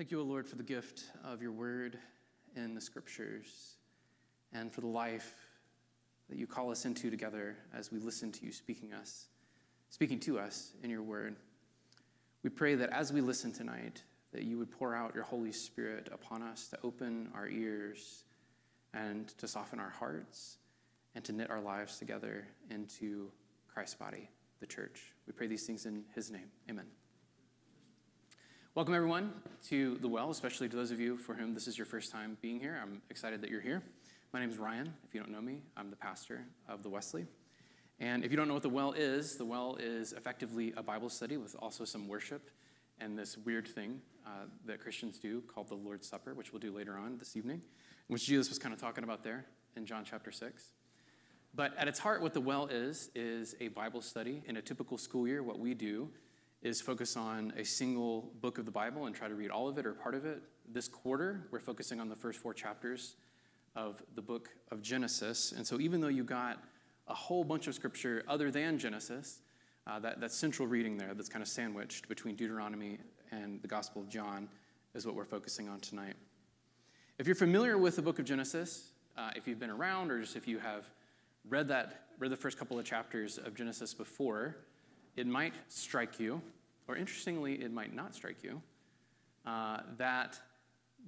Thank you, O Lord, for the gift of your word in the scriptures and for the life that you call us into together as we listen to you speaking us, speaking to us in your word. We pray that as we listen tonight, that you would pour out your Holy Spirit upon us to open our ears and to soften our hearts and to knit our lives together into Christ's body, the church. We pray these things in his name. Amen. Welcome, everyone, to The Well, especially to those of you for whom this is your first time being here. I'm excited that you're here. My name is Ryan. If you don't know me, I'm the pastor of the Wesley. And if you don't know what The Well is, The Well is effectively a Bible study with also some worship and this weird thing uh, that Christians do called the Lord's Supper, which we'll do later on this evening, which Jesus was kind of talking about there in John chapter 6. But at its heart, what The Well is, is a Bible study. In a typical school year, what we do is focus on a single book of the Bible and try to read all of it or part of it. This quarter, we're focusing on the first four chapters of the book of Genesis. And so, even though you got a whole bunch of scripture other than Genesis, uh, that, that central reading there that's kind of sandwiched between Deuteronomy and the Gospel of John is what we're focusing on tonight. If you're familiar with the book of Genesis, uh, if you've been around or just if you have read that read the first couple of chapters of Genesis before, it might strike you, or interestingly, it might not strike you, uh, that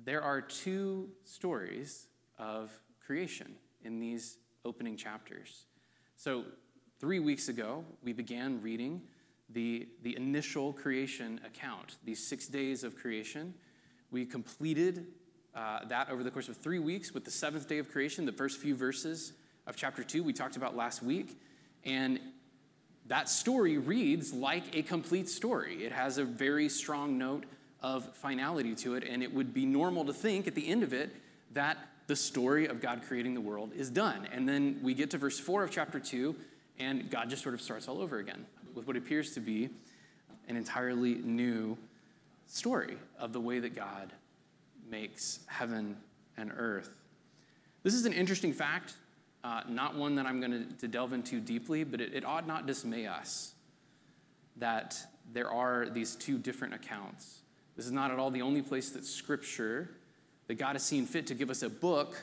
there are two stories of creation in these opening chapters. So, three weeks ago, we began reading the, the initial creation account, these six days of creation. We completed uh, that over the course of three weeks with the seventh day of creation, the first few verses of chapter two we talked about last week. And that story reads like a complete story. It has a very strong note of finality to it, and it would be normal to think at the end of it that the story of God creating the world is done. And then we get to verse 4 of chapter 2, and God just sort of starts all over again with what appears to be an entirely new story of the way that God makes heaven and earth. This is an interesting fact uh, not one that I'm going to delve into deeply, but it, it ought not dismay us that there are these two different accounts. This is not at all the only place that Scripture, that God has seen fit to give us a book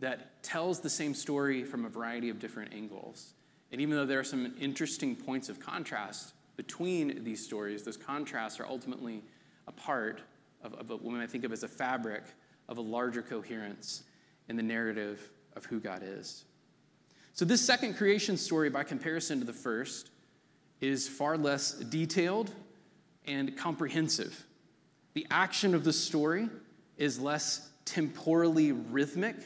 that tells the same story from a variety of different angles. And even though there are some interesting points of contrast between these stories, those contrasts are ultimately a part of, of what I think of as a fabric of a larger coherence in the narrative of who God is. So, this second creation story, by comparison to the first, is far less detailed and comprehensive. The action of the story is less temporally rhythmic,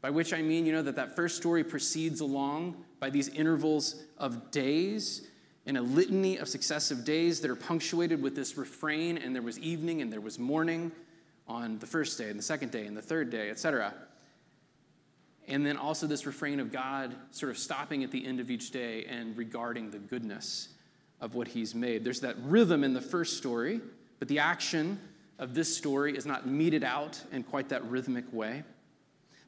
by which I mean, you know, that that first story proceeds along by these intervals of days in a litany of successive days that are punctuated with this refrain, and there was evening and there was morning on the first day and the second day and the third day, etc. And then also this refrain of God sort of stopping at the end of each day and regarding the goodness of what he's made. There's that rhythm in the first story, but the action of this story is not meted out in quite that rhythmic way.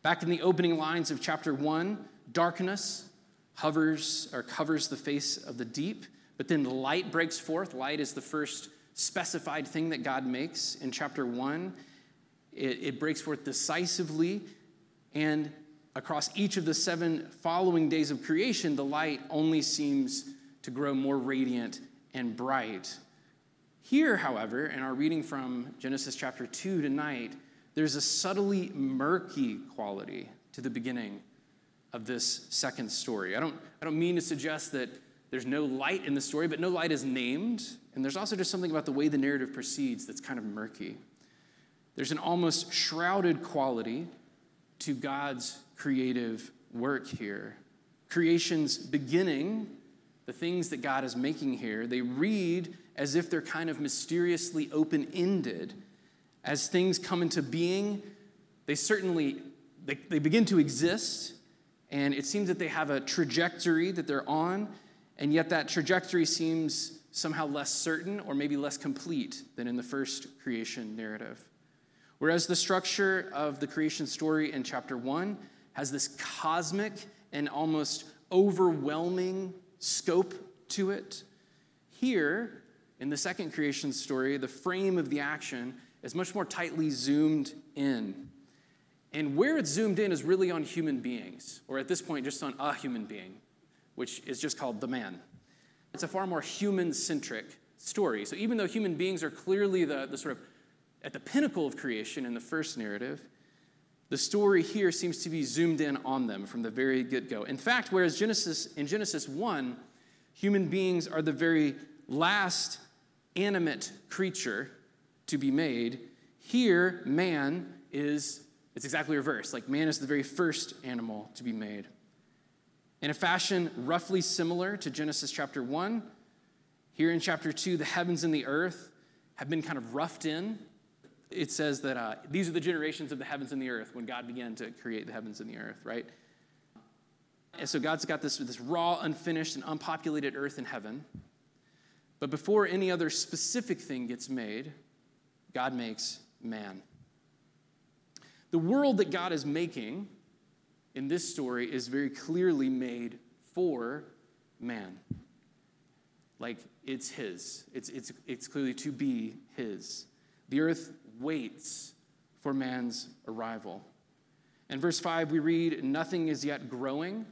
Back in the opening lines of chapter 1, darkness hovers or covers the face of the deep, but then light breaks forth. Light is the first specified thing that God makes in chapter 1. It, it breaks forth decisively and across each of the seven following days of creation, the light only seems to grow more radiant and bright. Here, however, in our reading from Genesis chapter 2 tonight, there's a subtly murky quality to the beginning of this second story. I don't, I don't mean to suggest that there's no light in the story, but no light is named. And there's also just something about the way the narrative proceeds that's kind of murky. There's an almost shrouded quality to God's creative work here. Creation's beginning, the things that God is making here, they read as if they're kind of mysteriously open ended. As things come into being, they certainly they, they begin to exist, and it seems that they have a trajectory that they're on, and yet that trajectory seems somehow less certain or maybe less complete than in the first creation narrative. Whereas the structure of the creation story in chapter 1 has this cosmic and almost overwhelming scope to it. Here, in the second creation story, the frame of the action is much more tightly zoomed in. And where it's zoomed in is really on human beings, or at this point, just on a human being, which is just called the man. It's a far more human centric story. So even though human beings are clearly the, the sort of at the pinnacle of creation in the first narrative, the story here seems to be zoomed in on them from the very get go. In fact, whereas Genesis, in Genesis 1, human beings are the very last animate creature to be made, here, man is, it's exactly reversed. Like, man is the very first animal to be made. In a fashion roughly similar to Genesis chapter 1, here in chapter 2, the heavens and the earth have been kind of roughed in. It says that uh, these are the generations of the heavens and the earth when God began to create the heavens and the earth, right? And so God's got this, this raw, unfinished, and unpopulated earth and heaven. But before any other specific thing gets made, God makes man. The world that God is making in this story is very clearly made for man. Like it's his, it's, it's, it's clearly to be his. The earth waits for man's arrival. In verse 5, we read, Nothing is yet growing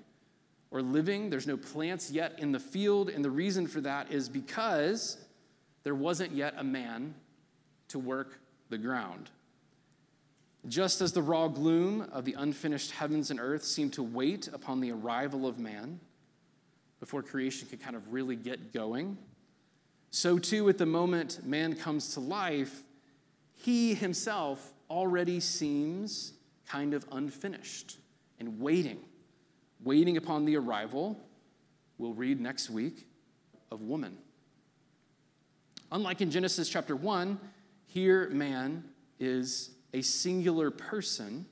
or living. There's no plants yet in the field. And the reason for that is because there wasn't yet a man to work the ground. Just as the raw gloom of the unfinished heavens and earth seemed to wait upon the arrival of man before creation could kind of really get going, so too at the moment man comes to life, he himself already seems kind of unfinished and waiting waiting upon the arrival, we'll read next week, of woman. Unlike in Genesis chapter 1, here man is a singular person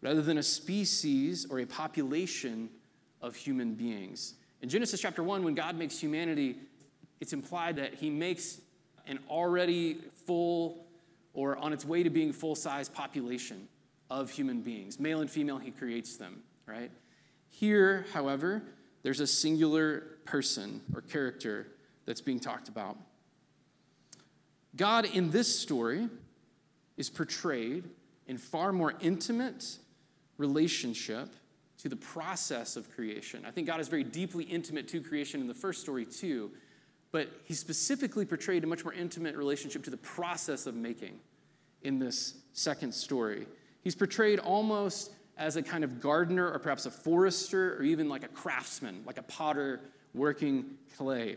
rather than a species or a population of human beings. In Genesis chapter 1, when God makes humanity, it's implied that he makes an already full or on its way to being full size population of human beings. Male and female, he creates them, right? Here, however, there's a singular person or character that's being talked about. God in this story is portrayed in far more intimate relationship to the process of creation. I think God is very deeply intimate to creation in the first story, too, but he's specifically portrayed a much more intimate relationship to the process of making in this second story. He's portrayed almost as a kind of gardener or perhaps a forester or even like a craftsman, like a potter working clay.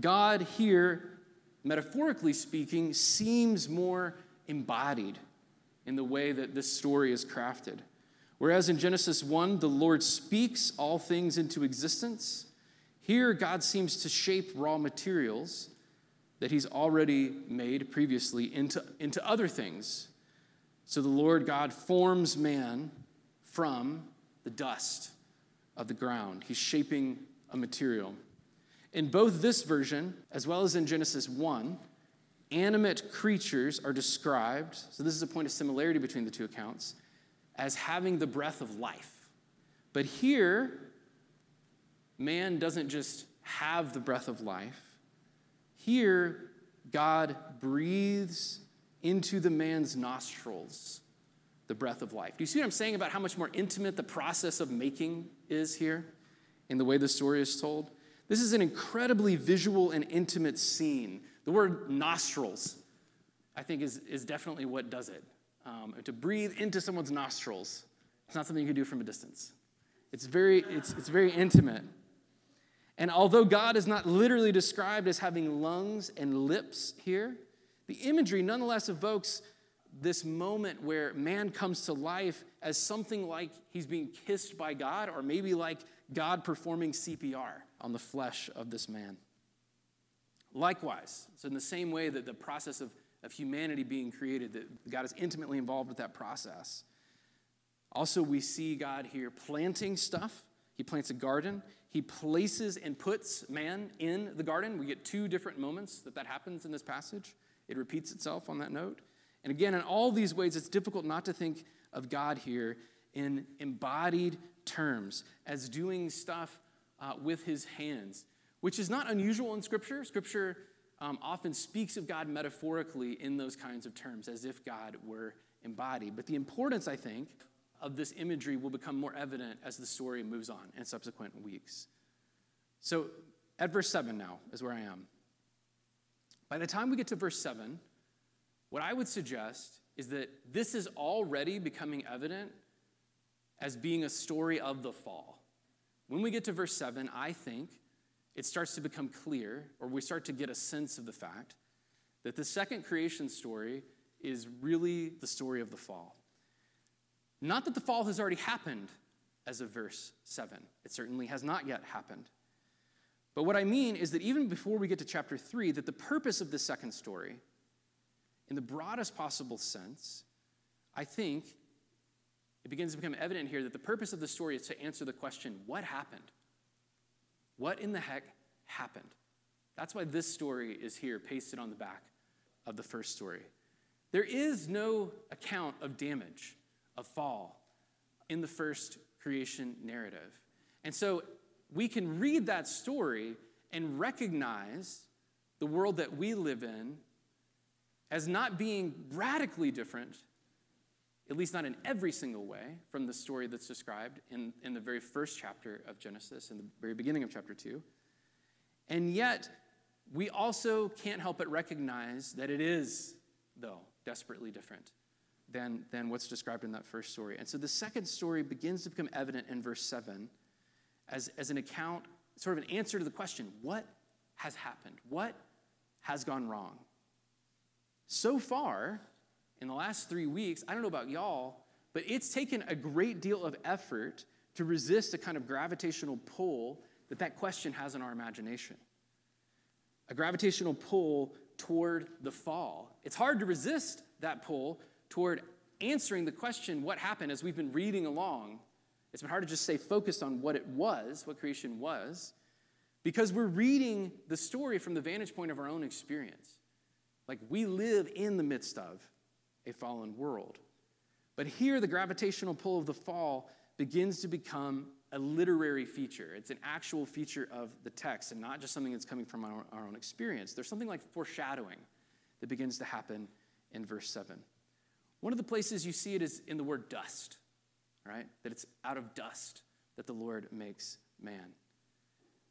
God here, metaphorically speaking, seems more embodied in the way that this story is crafted. Whereas in Genesis 1, the Lord speaks all things into existence, here God seems to shape raw materials that he's already made previously into, into other things so the Lord God forms man from the dust of the ground. He's shaping a material. In both this version, as well as in Genesis 1, animate creatures are described, so this is a point of similarity between the two accounts, as having the breath of life. But here, man doesn't just have the breath of life. Here, God breathes into the man's nostrils the breath of life. Do you see what I'm saying about how much more intimate the process of making is here in the way the story is told? This is an incredibly visual and intimate scene. The word nostrils, I think, is, is definitely what does it. Um, to breathe into someone's nostrils, it's not something you can do from a distance. It's very, it's, it's very intimate. And although God is not literally described as having lungs and lips here, the imagery nonetheless evokes this moment where man comes to life as something like he's being kissed by God, or maybe like God performing CPR on the flesh of this man. Likewise, so in the same way that the process of, of humanity being created, that God is intimately involved with that process. Also, we see God here planting stuff. He plants a garden. He places and puts man in the garden. We get two different moments that that happens in this passage. It repeats itself on that note. And again, in all these ways, it's difficult not to think of God here in embodied terms, as doing stuff uh, with his hands, which is not unusual in Scripture. Scripture um, often speaks of God metaphorically in those kinds of terms, as if God were embodied. But the importance, I think, of this imagery will become more evident as the story moves on in subsequent weeks. So, at verse 7 now is where I am. By the time we get to verse 7, what I would suggest is that this is already becoming evident as being a story of the fall. When we get to verse 7, I think it starts to become clear, or we start to get a sense of the fact that the second creation story is really the story of the fall. Not that the fall has already happened as of verse 7, it certainly has not yet happened. But what I mean is that even before we get to chapter 3, that the purpose of the second story, in the broadest possible sense, I think it begins to become evident here that the purpose of the story is to answer the question what happened? What in the heck happened? That's why this story is here, pasted on the back of the first story. There is no account of damage, of fall, in the first creation narrative. And so we can read that story and recognize the world that we live in as not being radically different, at least not in every single way, from the story that's described in, in the very first chapter of Genesis, in the very beginning of chapter 2. And yet, we also can't help but recognize that it is, though, desperately different than, than what's described in that first story. And so the second story begins to become evident in verse 7 as, as an account, sort of an answer to the question what has happened? What has gone wrong? So far, in the last three weeks, I don't know about y'all, but it's taken a great deal of effort to resist a kind of gravitational pull that that question has in our imagination. A gravitational pull toward the fall. It's hard to resist that pull toward answering the question, what happened, as we've been reading along it's been hard to just stay focused on what it was, what creation was, because we're reading the story from the vantage point of our own experience. Like we live in the midst of a fallen world. But here, the gravitational pull of the fall begins to become a literary feature. It's an actual feature of the text and not just something that's coming from our, our own experience. There's something like foreshadowing that begins to happen in verse 7. One of the places you see it is in the word dust right? That it's out of dust that the Lord makes man.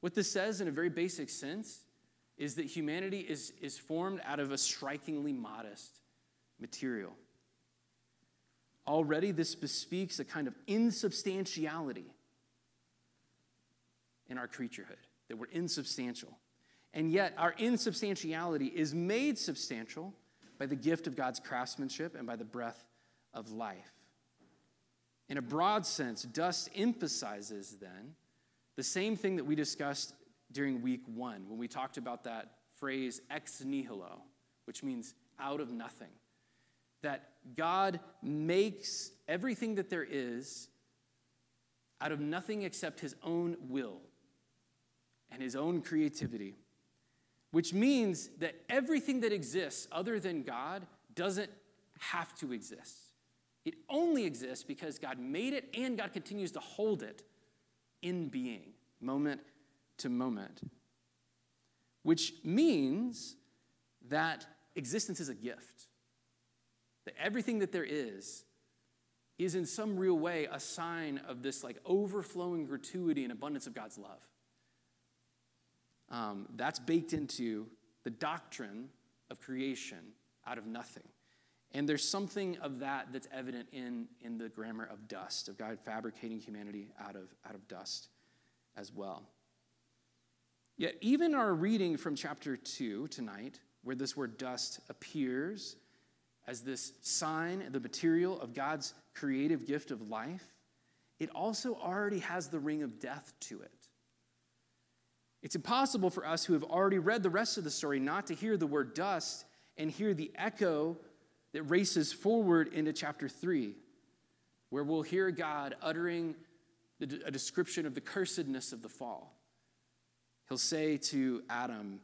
What this says, in a very basic sense, is that humanity is, is formed out of a strikingly modest material. Already, this bespeaks a kind of insubstantiality in our creaturehood, that we're insubstantial. And yet, our insubstantiality is made substantial by the gift of God's craftsmanship and by the breath of life. In a broad sense, dust emphasizes then the same thing that we discussed during week one when we talked about that phrase ex nihilo, which means out of nothing. That God makes everything that there is out of nothing except his own will and his own creativity, which means that everything that exists other than God doesn't have to exist. It only exists because God made it and God continues to hold it in being, moment to moment. Which means that existence is a gift. That everything that there is is in some real way a sign of this like overflowing gratuity and abundance of God's love. Um, that's baked into the doctrine of creation out of nothing. And there's something of that that's evident in, in the grammar of dust, of God fabricating humanity out of, out of dust as well. Yet, even our reading from chapter 2 tonight, where this word dust appears as this sign, the material of God's creative gift of life, it also already has the ring of death to it. It's impossible for us who have already read the rest of the story not to hear the word dust and hear the echo that races forward into chapter 3, where we'll hear God uttering a description of the cursedness of the fall. He'll say to Adam,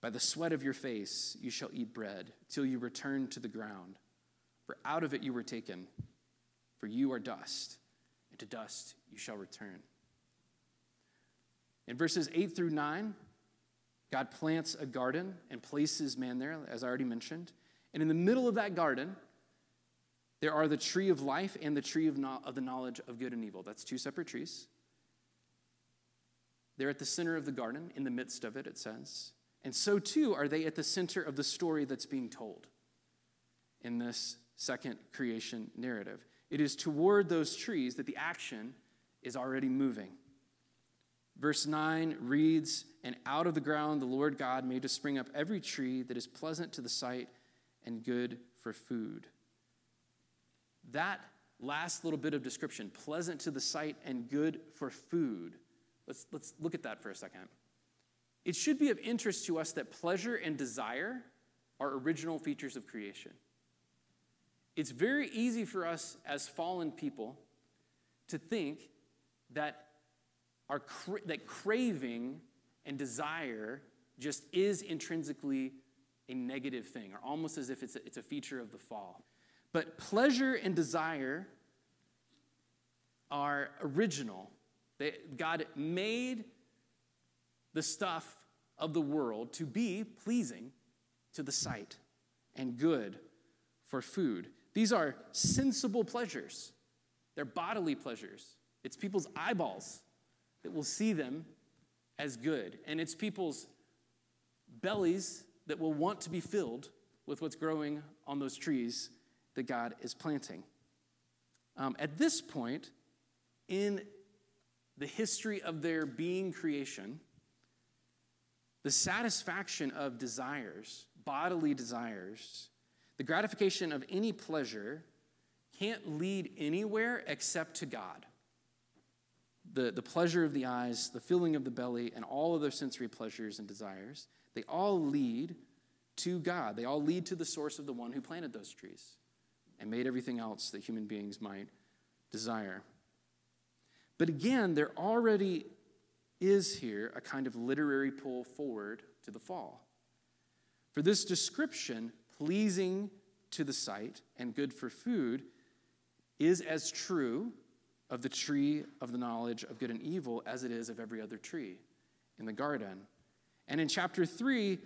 By the sweat of your face you shall eat bread till you return to the ground. For out of it you were taken, for you are dust, and to dust you shall return. In verses 8 through 9, God plants a garden and places man there, as I already mentioned. And in the middle of that garden, there are the tree of life and the tree of, no- of the knowledge of good and evil. That's two separate trees. They're at the center of the garden, in the midst of it, it says. And so too are they at the center of the story that's being told in this second creation narrative. It is toward those trees that the action is already moving. Verse 9 reads, And out of the ground the Lord God made to spring up every tree that is pleasant to the sight and good for food. That last little bit of description, pleasant to the sight and good for food, let's, let's look at that for a second. It should be of interest to us that pleasure and desire are original features of creation. It's very easy for us as fallen people to think that, our cra- that craving and desire just is intrinsically a negative thing, or almost as if it's a, it's a feature of the fall. But pleasure and desire are original. They, God made the stuff of the world to be pleasing to the sight and good for food. These are sensible pleasures, they're bodily pleasures. It's people's eyeballs that will see them as good, and it's people's bellies that will want to be filled with what's growing on those trees that God is planting. Um, at this point in the history of their being creation, the satisfaction of desires, bodily desires, the gratification of any pleasure can't lead anywhere except to God. The, the pleasure of the eyes, the filling of the belly, and all other sensory pleasures and desires, they all lead to God. They all lead to the source of the one who planted those trees and made everything else that human beings might desire. But again, there already is here a kind of literary pull forward to the fall. For this description, pleasing to the sight and good for food, is as true of the tree of the knowledge of good and evil as it is of every other tree in the garden. And in chapter 3,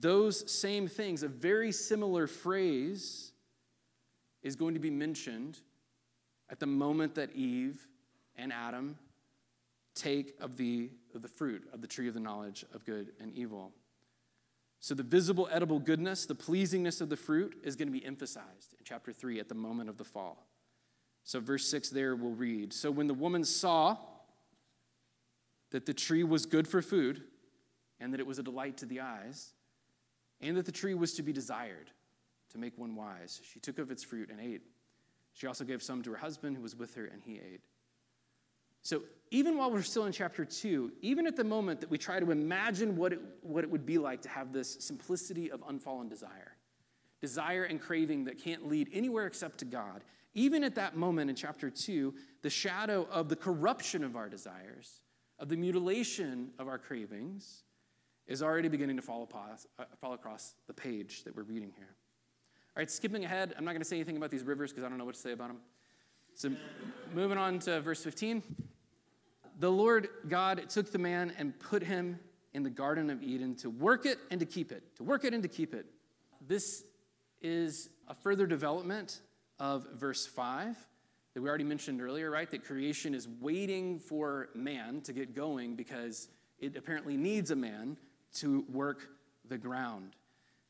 those same things, a very similar phrase, is going to be mentioned at the moment that Eve and Adam take of the, of the fruit of the tree of the knowledge of good and evil. So, the visible, edible goodness, the pleasingness of the fruit is going to be emphasized in chapter 3 at the moment of the fall. So, verse 6 there we'll read So, when the woman saw that the tree was good for food, and that it was a delight to the eyes, and that the tree was to be desired to make one wise, she took of its fruit and ate. She also gave some to her husband who was with her, and he ate. So, even while we're still in chapter 2, even at the moment that we try to imagine what it, what it would be like to have this simplicity of unfallen desire, desire and craving that can't lead anywhere except to God, even at that moment in chapter 2, the shadow of the corruption of our desires, of the mutilation of our cravings, is already beginning to fall, uh, fall across the page that we're reading here. All right, skipping ahead, I'm not going to say anything about these rivers because I don't know what to say about them. So, moving on to verse 15 the Lord God took the man and put him in the Garden of Eden to work it and to keep it, to work it and to keep it. This is a further development of verse 5 that we already mentioned earlier, right? That creation is waiting for man to get going because it apparently needs a man to work the ground.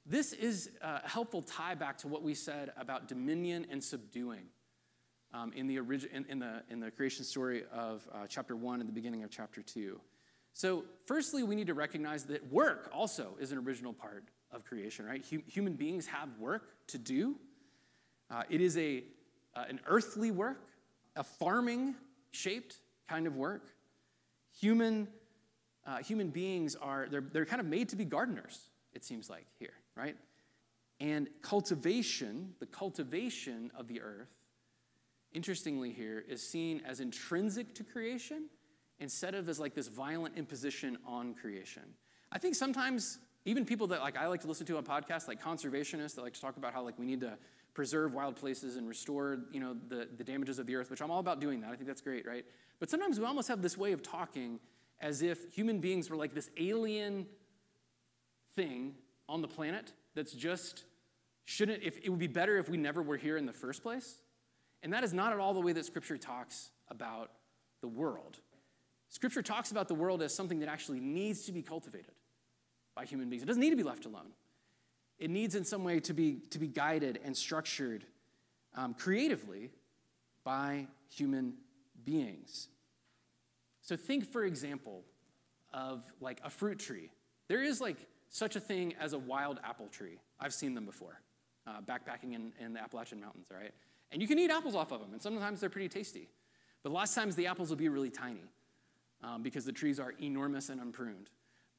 This is a helpful tie back to what we said about dominion and subduing um, in, the origi- in, in, the, in the creation story of uh, chapter 1 and the beginning of chapter 2. So, firstly, we need to recognize that work also is an original part of creation, right? Hum- human beings have work to do. Uh, it is a, uh, an earthly work, a farming shaped kind of work. Human, uh, human beings are, they're, they're kind of made to be gardeners, it seems like here, right? And cultivation, the cultivation of the earth, interestingly here, is seen as intrinsic to creation instead of as like this violent imposition on creation. I think sometimes even people that like I like to listen to on podcasts, like conservationists that like to talk about how like we need to preserve wild places and restore, you know, the, the damages of the earth, which I'm all about doing that. I think that's great, right? But sometimes we almost have this way of talking as if human beings were like this alien thing on the planet that's just shouldn't, if it would be better if we never were here in the first place. And that is not at all the way that Scripture talks about the world. Scripture talks about the world as something that actually needs to be cultivated by human beings. It doesn't need to be left alone. It needs, in some way, to be, to be guided and structured um, creatively by human beings. So, think, for example, of like a fruit tree. There is like such a thing as a wild apple tree. I've seen them before, uh, backpacking in, in the Appalachian Mountains, all right? And you can eat apples off of them, and sometimes they're pretty tasty. But lots of times the apples will be really tiny um, because the trees are enormous and unpruned.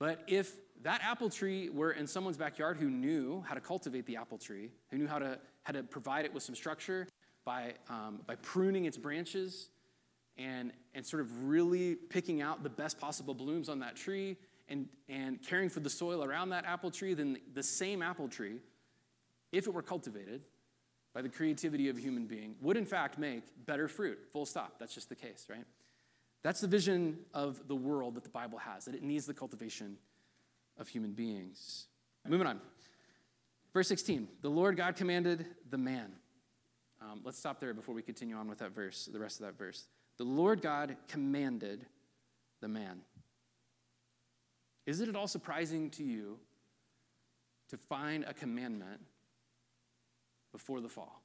But if that apple tree were in someone's backyard who knew how to cultivate the apple tree, who knew how to, how to provide it with some structure by, um, by pruning its branches and, and sort of really picking out the best possible blooms on that tree and, and caring for the soil around that apple tree, then the same apple tree, if it were cultivated by the creativity of a human being, would in fact make better fruit. Full stop. That's just the case, right? That's the vision of the world that the Bible has, that it needs the cultivation of human beings. Moving on. Verse 16 The Lord God commanded the man. Um, let's stop there before we continue on with that verse, the rest of that verse. The Lord God commanded the man. Is it at all surprising to you to find a commandment before the fall?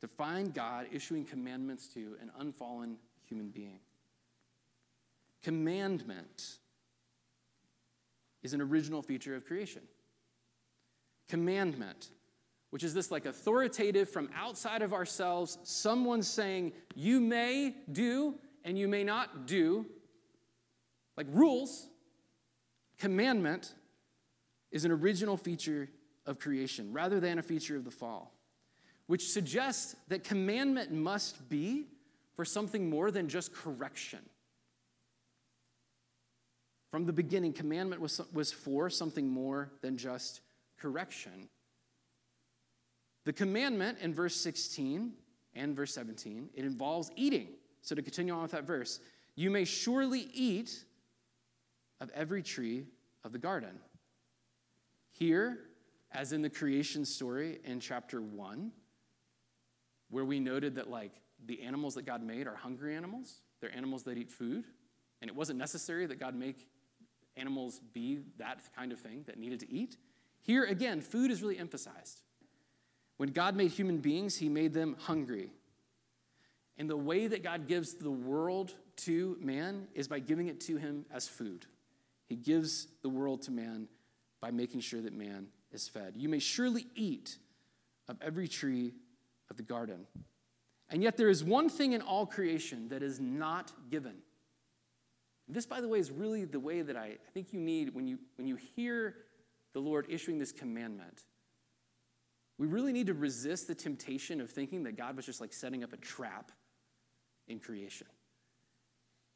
To find God issuing commandments to an unfallen human being. Commandment is an original feature of creation. Commandment, which is this like authoritative from outside of ourselves, someone saying, you may do and you may not do, like rules. Commandment is an original feature of creation rather than a feature of the fall, which suggests that commandment must be for something more than just correction. From the beginning, commandment was, was for something more than just correction. The commandment in verse 16 and verse 17, it involves eating. So to continue on with that verse, you may surely eat of every tree of the garden. Here, as in the creation story in chapter 1, where we noted that like the animals that God made are hungry animals, they're animals that eat food, and it wasn't necessary that God make animals be that kind of thing that needed to eat. Here again, food is really emphasized. When God made human beings, he made them hungry. And the way that God gives the world to man is by giving it to him as food. He gives the world to man by making sure that man is fed. You may surely eat of every tree of the garden. And yet, there is one thing in all creation that is not given. This, by the way, is really the way that I, I think you need when you, when you hear the Lord issuing this commandment. We really need to resist the temptation of thinking that God was just like setting up a trap in creation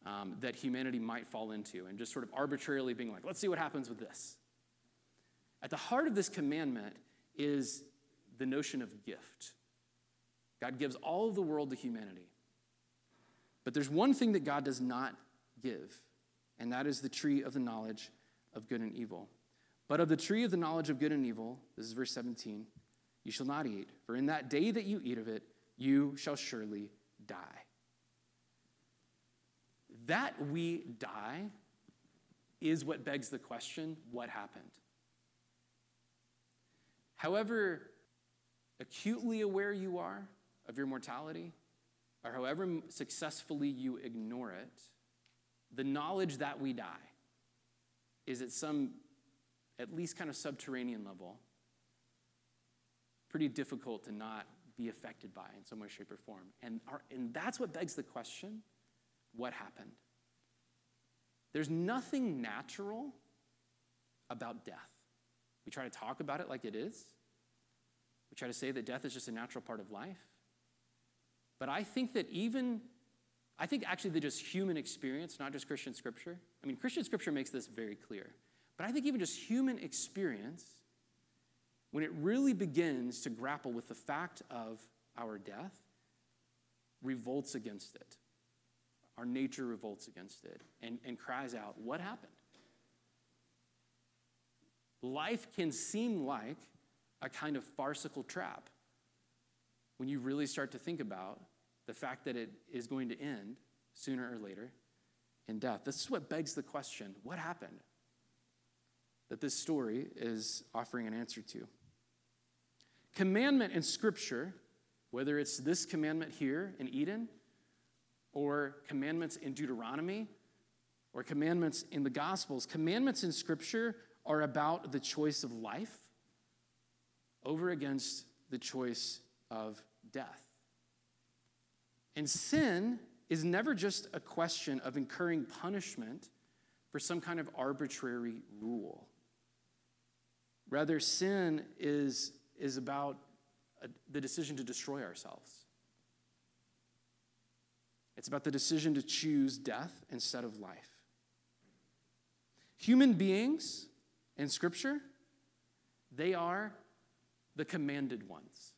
um, that humanity might fall into and just sort of arbitrarily being like, let's see what happens with this. At the heart of this commandment is the notion of gift. God gives all of the world to humanity. But there's one thing that God does not give, and that is the tree of the knowledge of good and evil. But of the tree of the knowledge of good and evil, this is verse 17, you shall not eat, for in that day that you eat of it, you shall surely die. That we die is what begs the question what happened? However acutely aware you are of your mortality, or however successfully you ignore it, the knowledge that we die is at some, at least kind of subterranean level, pretty difficult to not be affected by in some way, shape, or form. And, our, and that's what begs the question what happened? There's nothing natural about death. We try to talk about it like it is. We try to say that death is just a natural part of life. But I think that even, I think actually that just human experience, not just Christian scripture, I mean, Christian scripture makes this very clear. But I think even just human experience, when it really begins to grapple with the fact of our death, revolts against it. Our nature revolts against it and, and cries out, What happened? life can seem like a kind of farcical trap when you really start to think about the fact that it is going to end sooner or later in death. This is what begs the question what happened? That this story is offering an answer to. Commandment in Scripture, whether it's this commandment here in Eden, or commandments in Deuteronomy, or commandments in the Gospels, commandments in Scripture are about the choice of life over against the choice of death. And sin is never just a question of incurring punishment for some kind of arbitrary rule. Rather, sin is, is about a, the decision to destroy ourselves. It's about the decision to choose death instead of life. Human beings in Scripture, they are the commanded ones.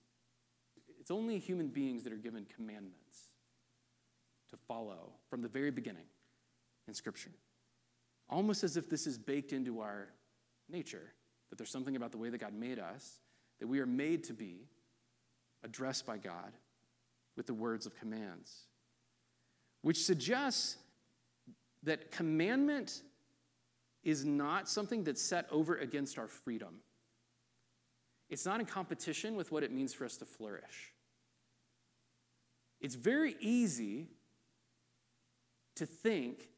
It's only human beings that are given commandments to follow from the very beginning in Scripture. Almost as if this is baked into our nature, that there's something about the way that God made us, that we are made to be addressed by God with the words of commands, which suggests that commandment is not something that's set over against our freedom. It's not in competition with what it means for us to flourish. It's very easy to think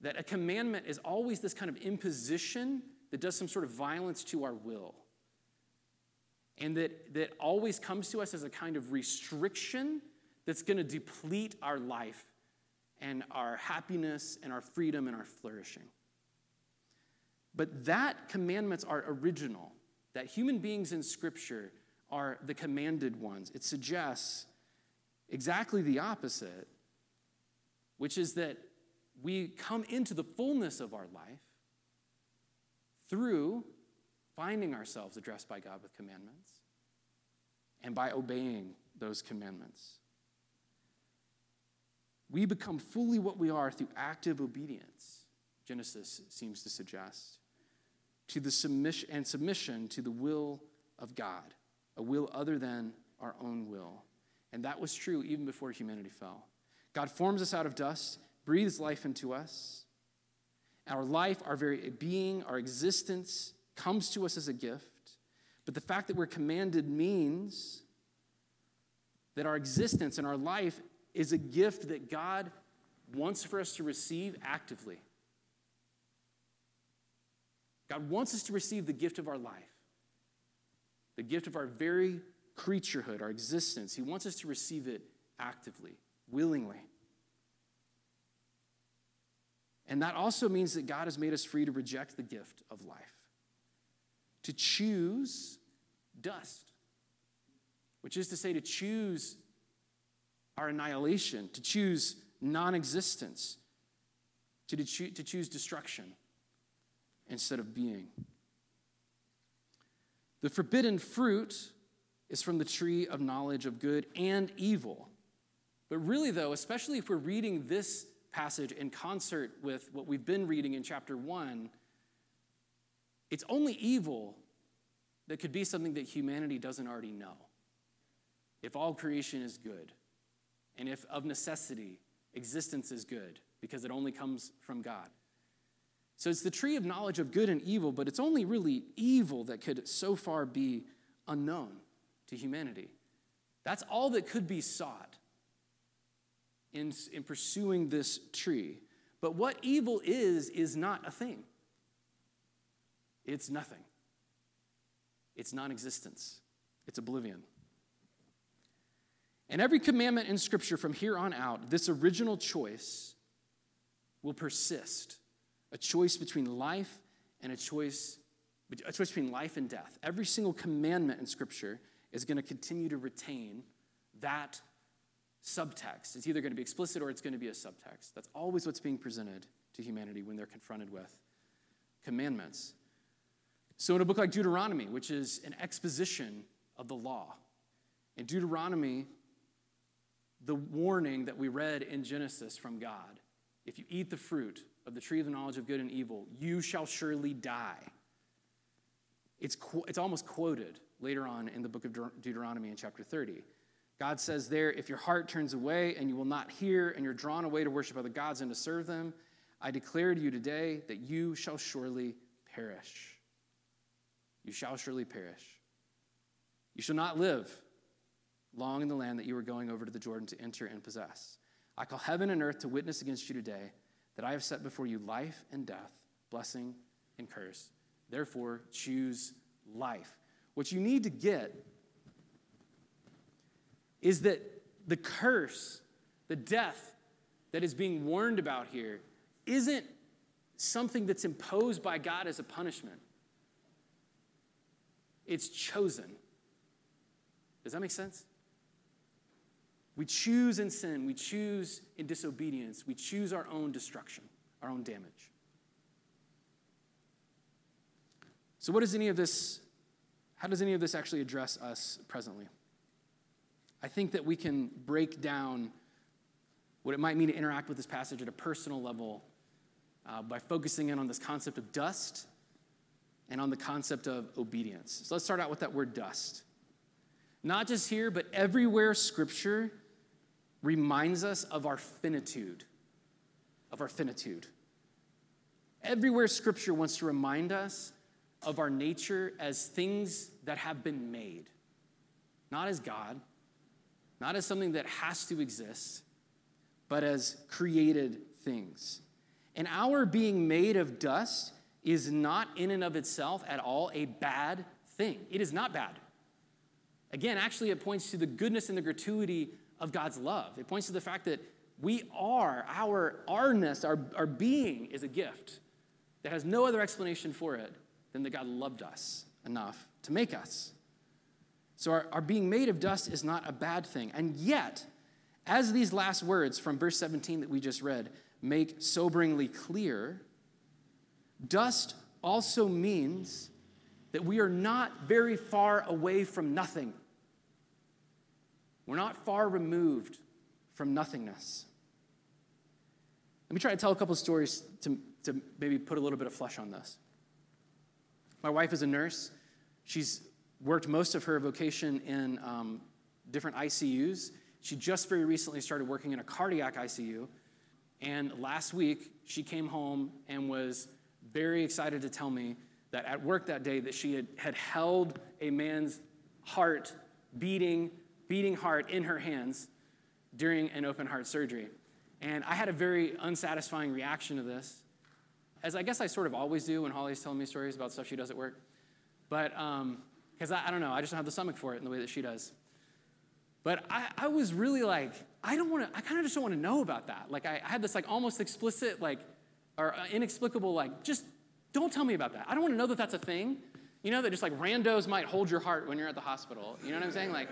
that a commandment is always this kind of imposition that does some sort of violence to our will. And that, that always comes to us as a kind of restriction that's going to deplete our life and our happiness and our freedom and our flourishing. But that commandments are original, that human beings in Scripture are the commanded ones. It suggests exactly the opposite, which is that we come into the fullness of our life through finding ourselves addressed by God with commandments and by obeying those commandments. We become fully what we are through active obedience, Genesis seems to suggest to the submission and submission to the will of God, a will other than our own will. And that was true even before humanity fell. God forms us out of dust, breathes life into us. Our life, our very being, our existence comes to us as a gift. But the fact that we're commanded means that our existence and our life is a gift that God wants for us to receive actively. God wants us to receive the gift of our life, the gift of our very creaturehood, our existence. He wants us to receive it actively, willingly. And that also means that God has made us free to reject the gift of life, to choose dust, which is to say, to choose our annihilation, to choose non existence, to, to choose destruction instead of being. The forbidden fruit is from the tree of knowledge of good and evil. But really, though, especially if we're reading this passage in concert with what we've been reading in chapter 1, it's only evil that could be something that humanity doesn't already know. If all creation is good, and if of necessity existence is good, because it only comes from God. So it's the tree of knowledge of good and evil, but it's only really evil that could so far be unknown to humanity. That's all that could be sought in, in pursuing this tree. But what evil is, is not a thing, it's nothing, it's non existence, it's oblivion. And every commandment in Scripture from here on out, this original choice will persist a choice between life and a choice, a choice between life and death. Every single commandment in Scripture is going to continue to retain that subtext. It's either going to be explicit or it's going to be a subtext. That's always what's being presented to humanity when they're confronted with commandments. So, in a book like Deuteronomy, which is an exposition of the law, in Deuteronomy, the warning that we read in Genesis from God if you eat the fruit of the tree of the knowledge of good and evil, you shall surely die. It's, it's almost quoted later on in the book of Deuteronomy in chapter 30. God says there, if your heart turns away and you will not hear and you're drawn away to worship other gods and to serve them, I declare to you today that you shall surely perish. You shall surely perish. You shall not live long in the land that you are going over to the Jordan to enter and possess. I call heaven and earth to witness against you today that I have set before you life and death, blessing and curse. Therefore, choose life. What you need to get is that the curse, the death that is being warned about here, isn't something that's imposed by God as a punishment. It's chosen. Does that make sense? We choose in sin, we choose in disobedience, we choose our own destruction, our own damage. So, what does any of this, how does any of this actually address us presently? I think that we can break down what it might mean to interact with this passage at a personal level uh, by focusing in on this concept of dust and on the concept of obedience. So let's start out with that word dust. Not just here, but everywhere Scripture reminds us of our finitude, of our finitude. Everywhere Scripture wants to remind us of our nature as things that have been made, not as God, not as something that has to exist, but as created things. And our being made of dust is not in and of itself at all a bad thing. It is not bad. Again, actually, it points to the goodness and the gratuity of God's love. It points to the fact that we are, our ourness, our, our being is a gift that has no other explanation for it than that God loved us enough to make us. So, our, our being made of dust is not a bad thing. And yet, as these last words from verse 17 that we just read make soberingly clear, dust also means that we are not very far away from nothing. We're not far removed from nothingness. Let me try to tell a couple stories to, to maybe put a little bit of flesh on this. My wife is a nurse. She's worked most of her vocation in um, different ICUs. She just very recently started working in a cardiac ICU. And last week, she came home and was very excited to tell me that at work that day that she had, had held a man's heart beating, beating heart in her hands during an open heart surgery. And I had a very unsatisfying reaction to this, as I guess I sort of always do when Holly's telling me stories about stuff she does at work. But um, because I, I, don't know, I just don't have the stomach for it in the way that she does. But I, I was really like, I don't want to, I kind of just don't want to know about that. Like, I, I, had this like almost explicit, like, or uh, inexplicable, like, just don't tell me about that. I don't want to know that that's a thing. You know, that just like randos might hold your heart when you're at the hospital. You know what I'm saying? Like,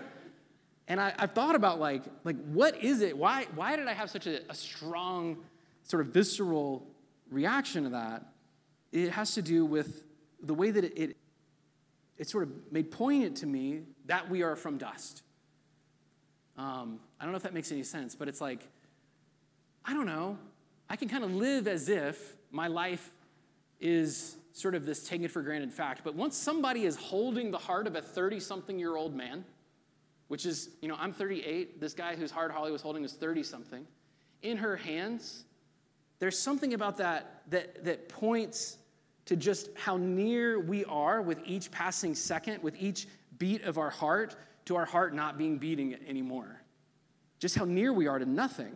and I, have thought about like, like, what is it? Why, why did I have such a, a strong, sort of visceral reaction to that? It has to do with the way that it, it it sort of made poignant to me that we are from dust. Um, I don't know if that makes any sense, but it's like, I don't know. I can kind of live as if my life is sort of this taken for granted fact. But once somebody is holding the heart of a 30 something year old man, which is, you know, I'm 38, this guy whose heart Holly was holding was 30 something, in her hands, there's something about that that, that points to just how near we are with each passing second, with each beat of our heart, to our heart not being beating anymore. Just how near we are to nothing.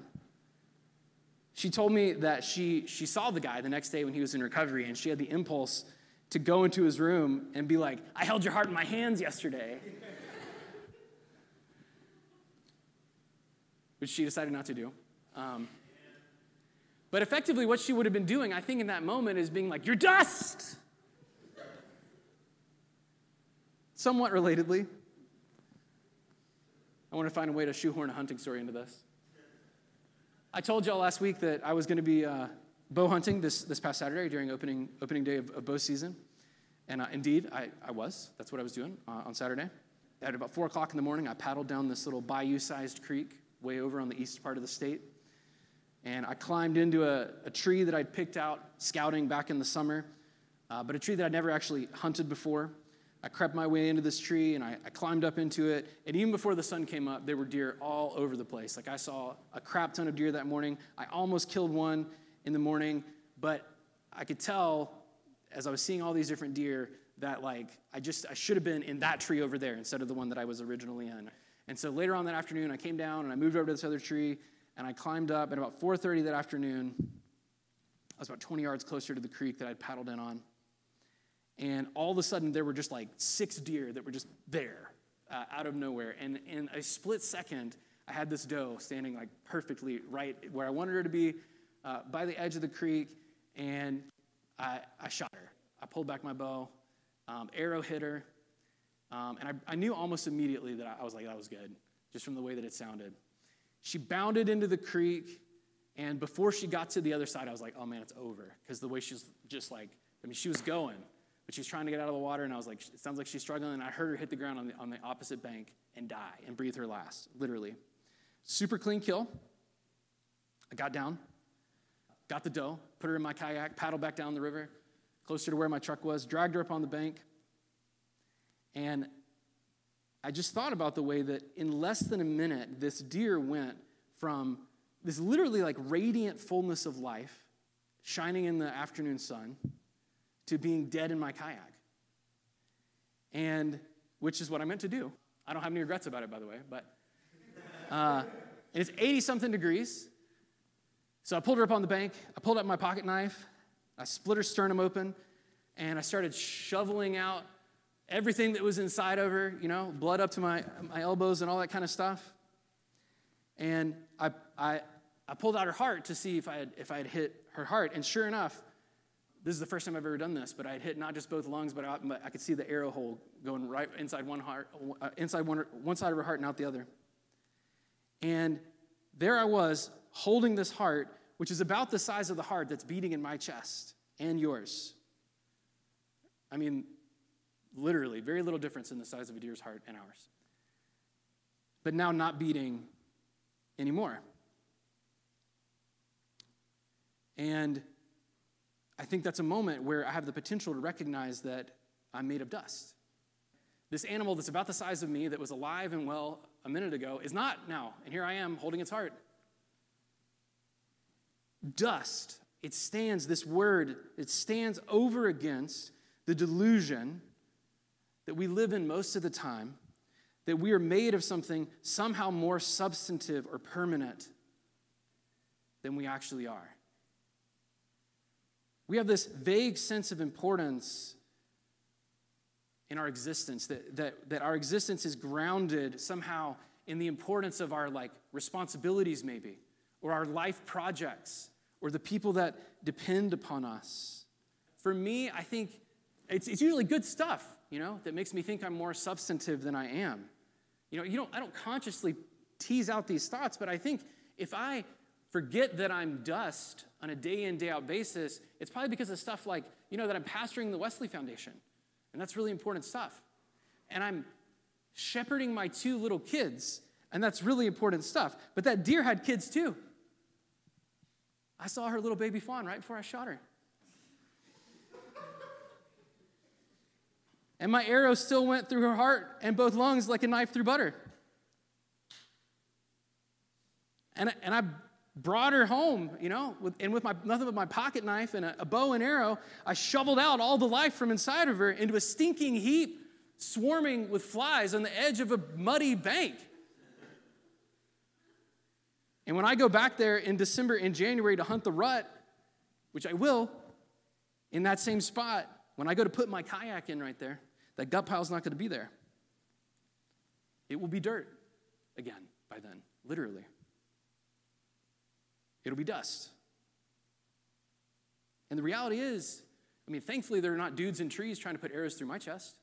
She told me that she, she saw the guy the next day when he was in recovery, and she had the impulse to go into his room and be like, I held your heart in my hands yesterday. Which she decided not to do. Um, but effectively, what she would have been doing, I think, in that moment is being like, You're dust! Somewhat relatedly, I want to find a way to shoehorn a hunting story into this. I told y'all last week that I was going to be uh, bow hunting this, this past Saturday during opening, opening day of, of bow season. And uh, indeed, I, I was. That's what I was doing uh, on Saturday. At about 4 o'clock in the morning, I paddled down this little bayou sized creek way over on the east part of the state. And I climbed into a, a tree that I'd picked out scouting back in the summer, uh, but a tree that I'd never actually hunted before. I crept my way into this tree and I, I, climbed up into it. And even before the sun came up, there were deer all over the place. Like I saw a crap ton of deer that morning. I almost killed one in the morning, but I could tell as I was seeing all these different deer that like I just I should have been in that tree over there instead of the one that I was originally in. And so later on that afternoon, I came down and I moved over to this other tree and I climbed up. And about 4:30 that afternoon, I was about 20 yards closer to the creek that I'd paddled in on. And all of a sudden, there were just like six deer that were just there uh, out of nowhere. And in a split second, I had this doe standing like perfectly right where I wanted her to be uh, by the edge of the creek. And I, I, shot her. I pulled back my bow, um, arrow hit her. Um, and I, I, knew almost immediately that I, I was like, that was good, just from the way that it sounded. She bounded into the creek. And before she got to the other side, I was like, oh man, it's over. Because the way she's just like, I mean, she was going. But she was trying to get out of the water, and I was like, it sounds like she's struggling. And I heard her hit the ground on the, on the opposite bank and die and breathe her last, literally. Super clean kill. I got down, got the doe, put her in my kayak, paddled back down the river, closer to where my truck was, dragged her up on the bank. And I just thought about the way that in less than a minute, this deer went from this literally like radiant fullness of life, shining in the afternoon sun, to being dead in my kayak. And which is what I meant to do. I don't have any regrets about it, by the way, but uh, it's 80 something degrees. So I pulled her up on the bank. I pulled out my pocket knife. I split her sternum open, and I started shoveling out everything that was inside of her, you know, blood up to my, my elbows and all that kind of stuff. And I, I, I pulled out her heart to see if I, had, if I had hit her heart. And sure enough, this is the first time I've ever done this, but I had hit not just both lungs, but I, I could see the arrow hole going right inside one heart, uh, inside one, one side of her heart and out the other. And there I was holding this heart, which is about the size of the heart that's beating in my chest and yours. I mean, literally, very little difference in the size of a deer's heart and ours. But now not beating anymore. And I think that's a moment where I have the potential to recognize that I'm made of dust. This animal that's about the size of me, that was alive and well a minute ago, is not now. And here I am holding its heart. Dust, it stands, this word, it stands over against the delusion that we live in most of the time that we are made of something somehow more substantive or permanent than we actually are. We have this vague sense of importance in our existence, that, that, that our existence is grounded somehow in the importance of our like responsibilities, maybe, or our life projects, or the people that depend upon us. For me, I think it's, it's usually good stuff, you know, that makes me think I'm more substantive than I am. You know, you don't, I don't consciously tease out these thoughts, but I think if I forget that I'm dust on a day in, day out basis, it's probably because of stuff like, you know, that I'm pastoring the Wesley Foundation. And that's really important stuff. And I'm shepherding my two little kids. And that's really important stuff. But that deer had kids too. I saw her little baby fawn right before I shot her. And my arrow still went through her heart and both lungs like a knife through butter. And, and I brought her home, you know, with, and with my, nothing but my pocket knife and a, a bow and arrow, I shoveled out all the life from inside of her into a stinking heap, swarming with flies on the edge of a muddy bank. And when I go back there in December and January to hunt the rut, which I will, in that same spot, when I go to put my kayak in right there, that gut pile's not going to be there. It will be dirt again by then, literally it'll be dust. And the reality is, I mean, thankfully, there are not dudes in trees trying to put arrows through my chest.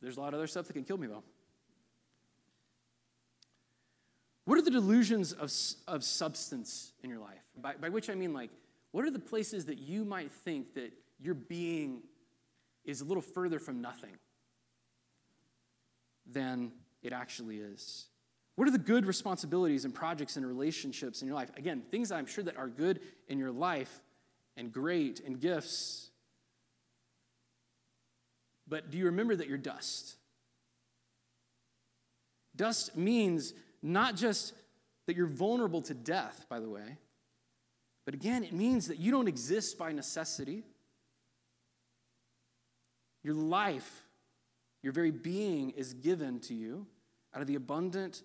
There's a lot of other stuff that can kill me, though. What are the delusions of, of substance in your life? By, by which I mean, like, what are the places that you might think that your being is a little further from nothing than it actually is? What are the good responsibilities and projects and relationships in your life? Again, things I'm sure that are good in your life and great and gifts. But do you remember that you're dust? Dust means not just that you're vulnerable to death, by the way, but again, it means that you don't exist by necessity. Your life, your very being, is given to you out of the abundant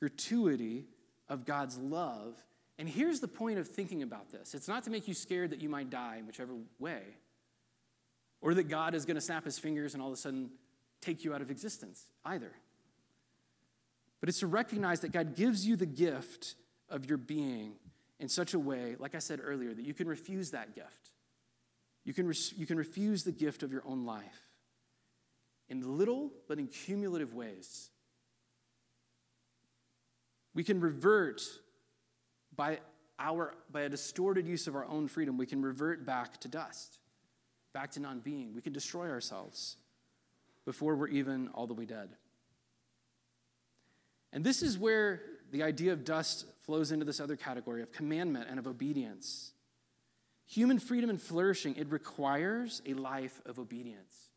gratuity of God's love. And here's the point of thinking about this it's not to make you scared that you might die in whichever way, or that God is going to snap his fingers and all of a sudden take you out of existence either. But it's to recognize that God gives you the gift of your being in such a way, like I said earlier, that you can refuse that gift. You can, you can refuse the gift of your own life in little but in cumulative ways. We can revert by, our, by a distorted use of our own freedom, we can revert back to dust, back to non being. We can destroy ourselves before we're even all the way dead. And this is where the idea of dust flows into this other category of commandment and of obedience. Human freedom and flourishing, it requires a life of obedience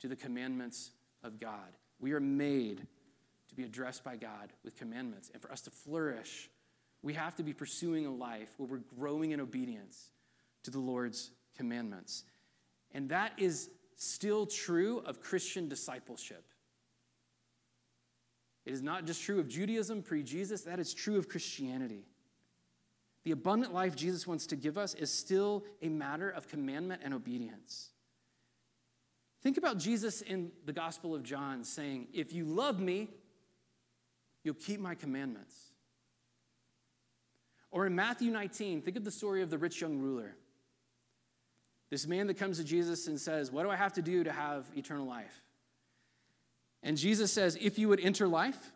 to the commandments of God. We are made to be addressed by God with commandments. And for us to flourish, we have to be pursuing a life where we're growing in obedience to the Lord's commandments. And that is still true of Christian discipleship. It is not just true of Judaism pre Jesus, that is true of Christianity. The abundant life Jesus wants to give us is still a matter of commandment and obedience. Think about Jesus in the Gospel of John saying, If you love me, you'll keep my commandments. Or in Matthew 19, think of the story of the rich young ruler. This man that comes to Jesus and says, What do I have to do to have eternal life? And Jesus says, If you would enter life,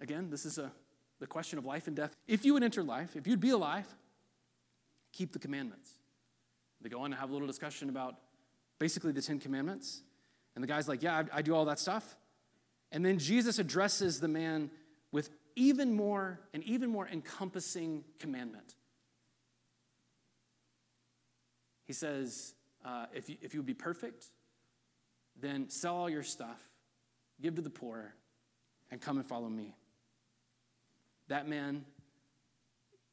again, this is a, the question of life and death. If you would enter life, if you'd be alive, keep the commandments. They go on to have a little discussion about basically the Ten Commandments. And the guy's like, Yeah, I, I do all that stuff. And then Jesus addresses the man with even more, an even more encompassing commandment. He says, uh, if, you, if you would be perfect, then sell all your stuff, give to the poor, and come and follow me. That man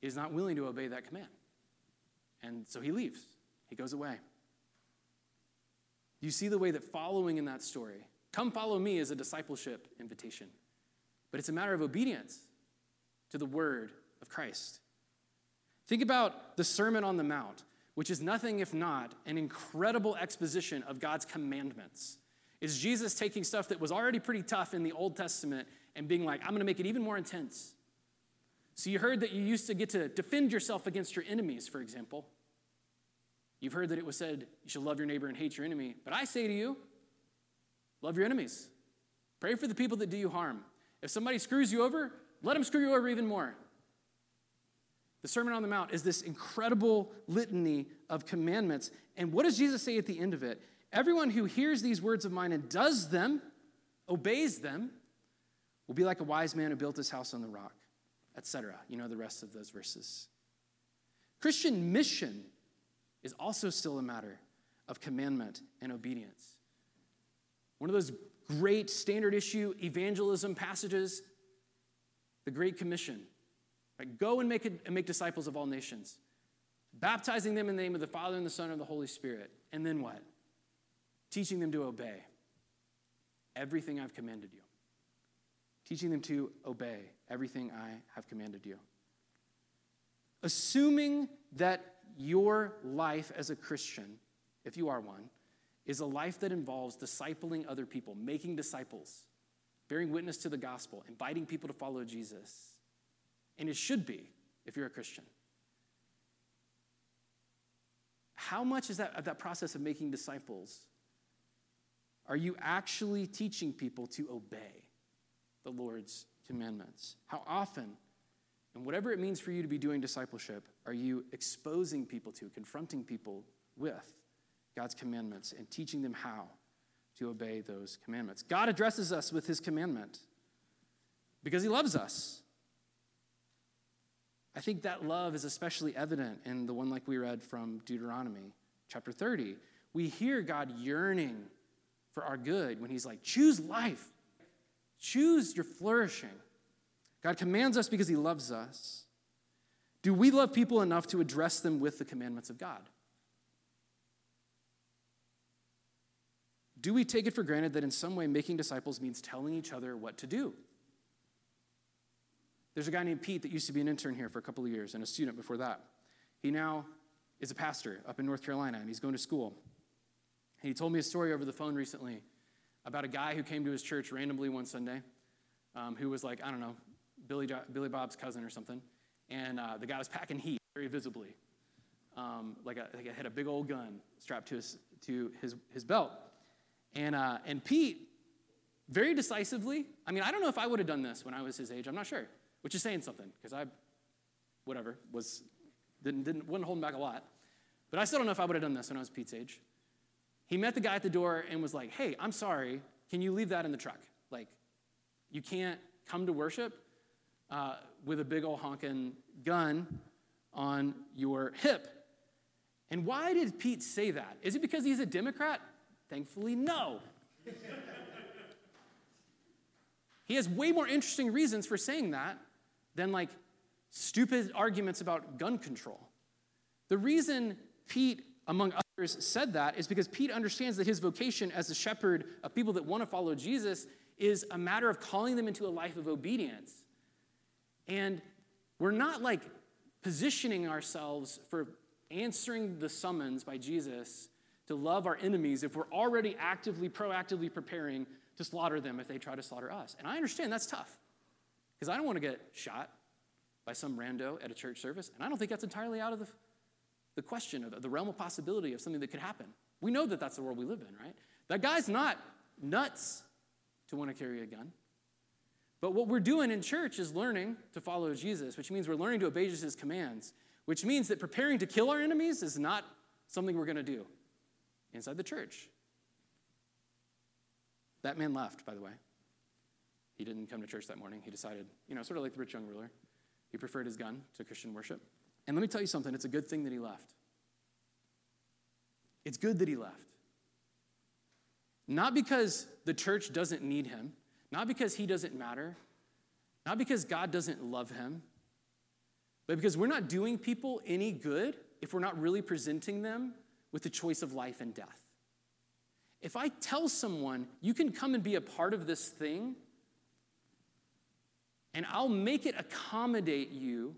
is not willing to obey that command. And so he leaves, he goes away. You see the way that following in that story, come follow me, is a discipleship invitation. But it's a matter of obedience to the word of Christ. Think about the Sermon on the Mount, which is nothing if not an incredible exposition of God's commandments. Is Jesus taking stuff that was already pretty tough in the Old Testament and being like, I'm going to make it even more intense? So you heard that you used to get to defend yourself against your enemies, for example. You've heard that it was said you should love your neighbor and hate your enemy. But I say to you, love your enemies. Pray for the people that do you harm. If somebody screws you over, let them screw you over even more. The Sermon on the Mount is this incredible litany of commandments. And what does Jesus say at the end of it? Everyone who hears these words of mine and does them, obeys them, will be like a wise man who built his house on the rock, etc. You know the rest of those verses. Christian mission is also still a matter of commandment and obedience. One of those great standard issue evangelism passages, the Great Commission. Right? Go and make, it, and make disciples of all nations, baptizing them in the name of the Father and the Son and the Holy Spirit. And then what? Teaching them to obey everything I've commanded you. Teaching them to obey everything I have commanded you. Assuming that your life as a Christian, if you are one, is a life that involves discipling other people, making disciples, bearing witness to the gospel, inviting people to follow Jesus. And it should be if you're a Christian. How much is that that process of making disciples? Are you actually teaching people to obey the Lord's commandments? How often and whatever it means for you to be doing discipleship, are you exposing people to, confronting people with God's commandments and teaching them how to obey those commandments? God addresses us with his commandment because he loves us. I think that love is especially evident in the one like we read from Deuteronomy chapter 30. We hear God yearning for our good when he's like, choose life, choose your flourishing. God commands us because he loves us. Do we love people enough to address them with the commandments of God? Do we take it for granted that in some way making disciples means telling each other what to do? There's a guy named Pete that used to be an intern here for a couple of years and a student before that. He now is a pastor up in North Carolina and he's going to school. He told me a story over the phone recently about a guy who came to his church randomly one Sunday um, who was like, I don't know, Billy, Billy Bob's cousin or something. And uh, the guy was packing heat very visibly. Um, like, a, like had a big old gun strapped to his, to his, his belt. And, uh, and Pete, very decisively, I mean, I don't know if I would have done this when I was his age, I'm not sure, which is saying something, because I, whatever, was, didn't, didn't, wasn't holding back a lot. But I still don't know if I would have done this when I was Pete's age. He met the guy at the door and was like, hey, I'm sorry, can you leave that in the truck? Like, you can't come to worship uh, with a big old honking gun on your hip. And why did Pete say that? Is it because he's a Democrat? Thankfully, no. he has way more interesting reasons for saying that than like stupid arguments about gun control. The reason Pete, among others, said that is because Pete understands that his vocation as a shepherd of people that want to follow Jesus is a matter of calling them into a life of obedience. And we're not like positioning ourselves for answering the summons by Jesus to love our enemies if we're already actively, proactively preparing to slaughter them if they try to slaughter us. And I understand that's tough because I don't want to get shot by some rando at a church service. And I don't think that's entirely out of the, the question of the realm of possibility of something that could happen. We know that that's the world we live in, right? That guy's not nuts to want to carry a gun. But what we're doing in church is learning to follow Jesus, which means we're learning to obey Jesus' commands, which means that preparing to kill our enemies is not something we're going to do inside the church. That man left, by the way. He didn't come to church that morning. He decided, you know, sort of like the rich young ruler, he preferred his gun to Christian worship. And let me tell you something it's a good thing that he left. It's good that he left. Not because the church doesn't need him, not because he doesn't matter, not because God doesn't love him, but because we're not doing people any good if we're not really presenting them with the choice of life and death. If I tell someone, you can come and be a part of this thing, and I'll make it accommodate you,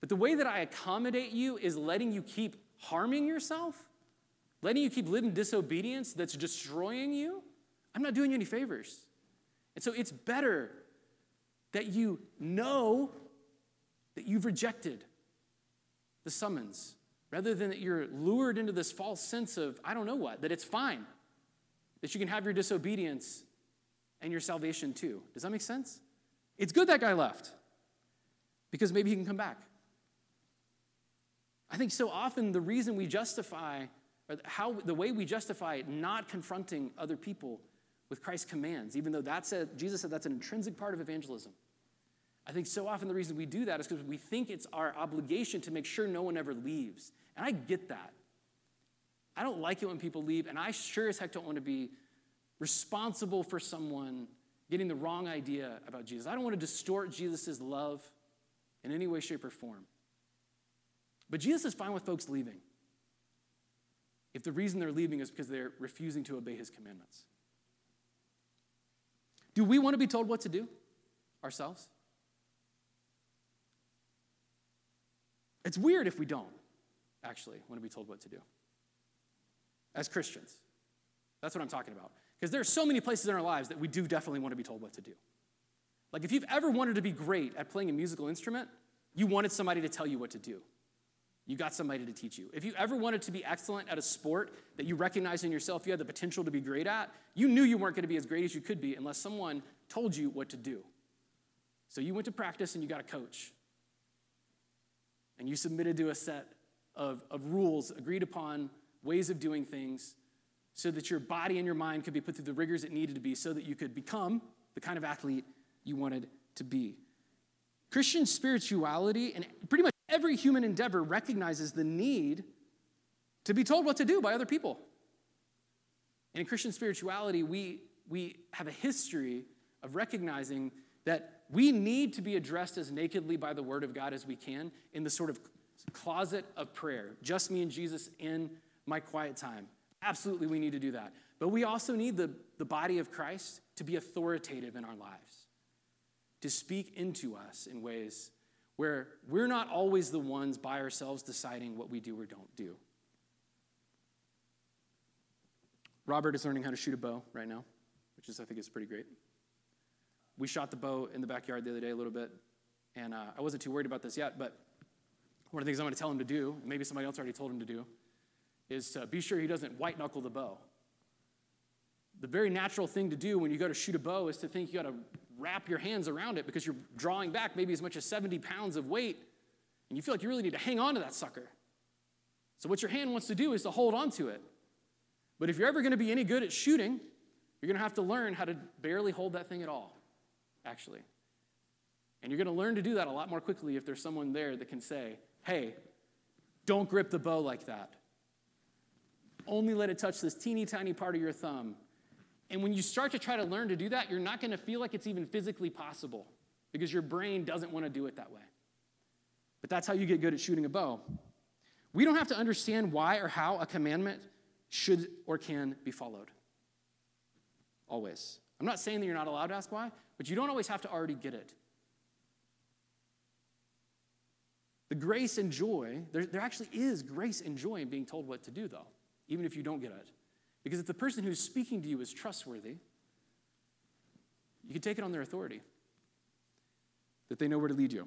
but the way that I accommodate you is letting you keep harming yourself, letting you keep living disobedience that's destroying you, I'm not doing you any favors. And so it's better that you know that you've rejected the summons rather than that you're lured into this false sense of, I don't know what, that it's fine, that you can have your disobedience and your salvation too. Does that make sense? It's good that guy left because maybe he can come back. I think so often the reason we justify, or how the way we justify not confronting other people with Christ's commands, even though that's a, Jesus said that's an intrinsic part of evangelism. I think so often the reason we do that is because we think it's our obligation to make sure no one ever leaves. And I get that. I don't like it when people leave, and I sure as heck don't want to be responsible for someone getting the wrong idea about Jesus. I don't want to distort Jesus' love in any way, shape, or form. But Jesus is fine with folks leaving if the reason they're leaving is because they're refusing to obey his commandments. Do we want to be told what to do ourselves? It's weird if we don't actually want to be told what to do as Christians. That's what I'm talking about. Because there are so many places in our lives that we do definitely want to be told what to do. Like if you've ever wanted to be great at playing a musical instrument, you wanted somebody to tell you what to do. You got somebody to teach you. If you ever wanted to be excellent at a sport that you recognize in yourself you had the potential to be great at, you knew you weren't going to be as great as you could be unless someone told you what to do. So you went to practice and you got a coach and you submitted to a set of, of rules, agreed upon ways of doing things, so that your body and your mind could be put through the rigors it needed to be so that you could become the kind of athlete you wanted to be. Christian spirituality and pretty much every human endeavor recognizes the need to be told what to do by other people. And in Christian spirituality, we, we have a history of recognizing that we need to be addressed as nakedly by the Word of God as we can in the sort of closet of prayer, just me and Jesus in my quiet time. Absolutely, we need to do that. But we also need the, the body of Christ to be authoritative in our lives, to speak into us in ways where we're not always the ones by ourselves deciding what we do or don't do. Robert is learning how to shoot a bow right now, which is, I think, is pretty great. We shot the bow in the backyard the other day a little bit, and uh, I wasn't too worried about this yet, but one of the things I'm going to tell him to do, and maybe somebody else already told him to do, is to be sure he doesn't white knuckle the bow. The very natural thing to do when you go to shoot a bow is to think you got to wrap your hands around it because you're drawing back maybe as much as 70 pounds of weight, and you feel like you really need to hang on to that sucker. So, what your hand wants to do is to hold on to it. But if you're ever going to be any good at shooting, you're going to have to learn how to barely hold that thing at all, actually. And you're going to learn to do that a lot more quickly if there's someone there that can say, hey, don't grip the bow like that. Only let it touch this teeny tiny part of your thumb. And when you start to try to learn to do that, you're not going to feel like it's even physically possible because your brain doesn't want to do it that way. But that's how you get good at shooting a bow. We don't have to understand why or how a commandment should or can be followed. Always. I'm not saying that you're not allowed to ask why, but you don't always have to already get it. The grace and joy, there, there actually is grace and joy in being told what to do, though, even if you don't get it. Because if the person who's speaking to you is trustworthy, you can take it on their authority that they know where to lead you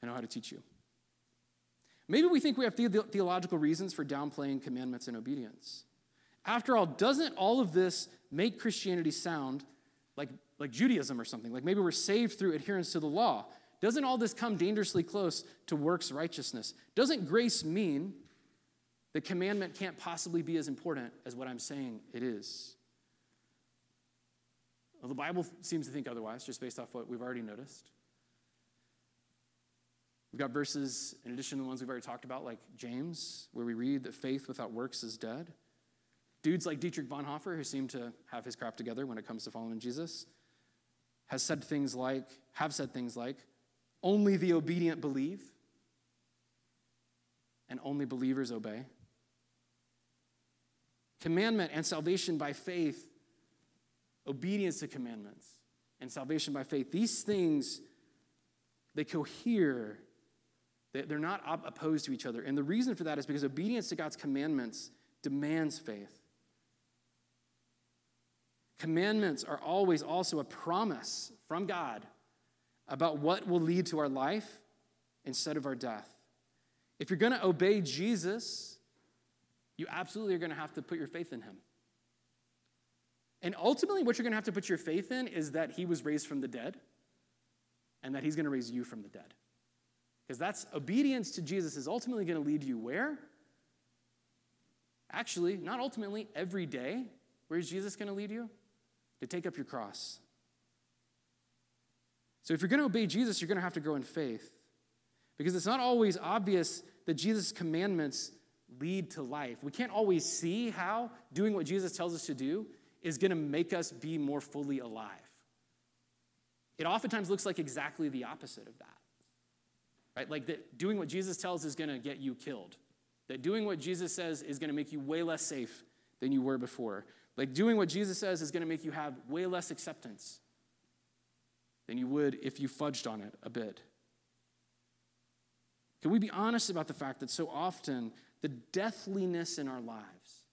and know how to teach you. Maybe we think we have the- theological reasons for downplaying commandments and obedience. After all, doesn't all of this make Christianity sound like, like Judaism or something? Like maybe we're saved through adherence to the law. Doesn't all this come dangerously close to works righteousness? Doesn't grace mean the commandment can't possibly be as important as what I'm saying it is? Well, the Bible seems to think otherwise, just based off what we've already noticed. We've got verses, in addition to the ones we've already talked about, like James, where we read that faith without works is dead. Dudes like Dietrich Bonhoeffer, who seem to have his crap together when it comes to following Jesus, has said things like, have said things like, only the obedient believe, and only believers obey. Commandment and salvation by faith, obedience to commandments, and salvation by faith, these things, they cohere. They're not opposed to each other. And the reason for that is because obedience to God's commandments demands faith. Commandments are always also a promise from God about what will lead to our life instead of our death. If you're going to obey Jesus, you absolutely are going to have to put your faith in him. And ultimately, what you're going to have to put your faith in is that he was raised from the dead and that he's going to raise you from the dead. Because that's obedience to Jesus is ultimately going to lead you where? Actually, not ultimately, every day. Where is Jesus going to lead you? To take up your cross so if you're going to obey Jesus, you're going to have to grow in faith. Because it's not always obvious that Jesus' commandments lead to life. We can't always see how doing what Jesus tells us to do is going to make us be more fully alive. It oftentimes looks like exactly the opposite of that. Right? Like that doing what Jesus tells is going to get you killed. That doing what Jesus says is going to make you way less safe than you were before. Like doing what Jesus says is going to make you have way less acceptance than you would if you fudged on it a bit. Can we be honest about the fact that so often the deathliness in our lives,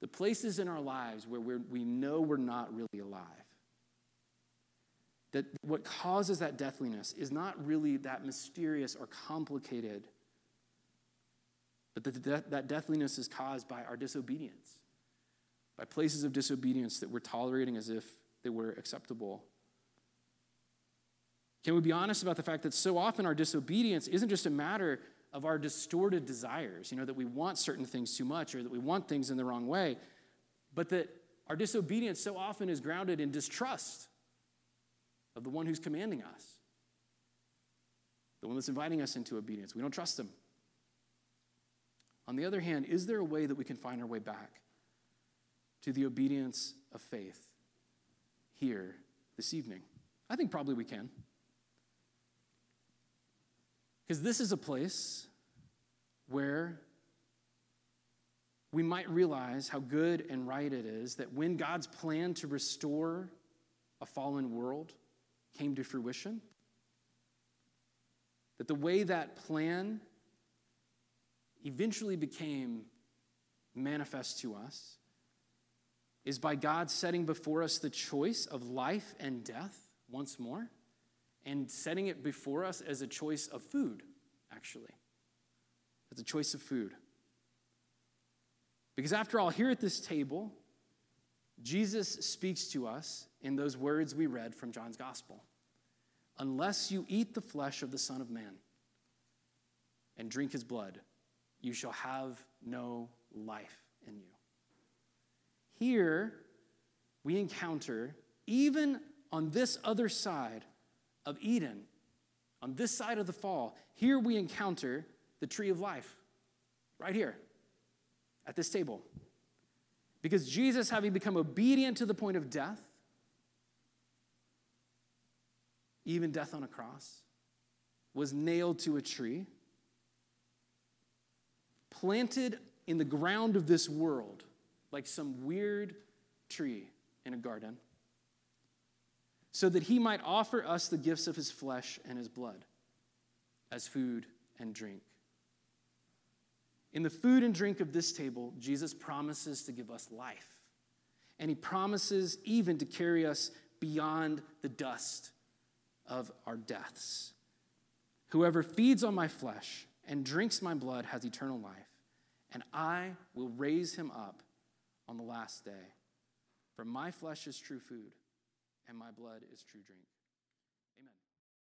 the places in our lives where we know we're not really alive, that what causes that deathliness is not really that mysterious or complicated, but that de- that deathliness is caused by our disobedience, by places of disobedience that we're tolerating as if they were acceptable. Can we be honest about the fact that so often our disobedience isn't just a matter of our distorted desires, you know, that we want certain things too much or that we want things in the wrong way, but that our disobedience so often is grounded in distrust of the one who's commanding us, the one that's inviting us into obedience. We don't trust him. On the other hand, is there a way that we can find our way back? to the obedience of faith here this evening? I think probably we can. Because this is a place where we might realize how good and right it is that when God's plan to restore a fallen world came to fruition, that the way that plan eventually became manifest to us is by God setting before us the choice of life and death once more and setting it before us as a choice of food, actually. As a choice of food. Because after all, here at this table, Jesus speaks to us in those words we read from John's Gospel Unless you eat the flesh of the Son of Man and drink his blood, you shall have no life in you. Here, we encounter, even on this other side of Eden, on this side of the fall, here we encounter the tree of life, right here, at this table. Because Jesus, having become obedient to the point of death, even death on a cross, was nailed to a tree, planted in the ground of this world, like some weird tree in a garden, so that he might offer us the gifts of his flesh and his blood as food and drink. In the food and drink of this table, Jesus promises to give us life. And he promises even to carry us beyond the dust of our deaths. Whoever feeds on my flesh and drinks my blood has eternal life, and I will raise him up on the last day. For my flesh is true food, and my blood is true drink.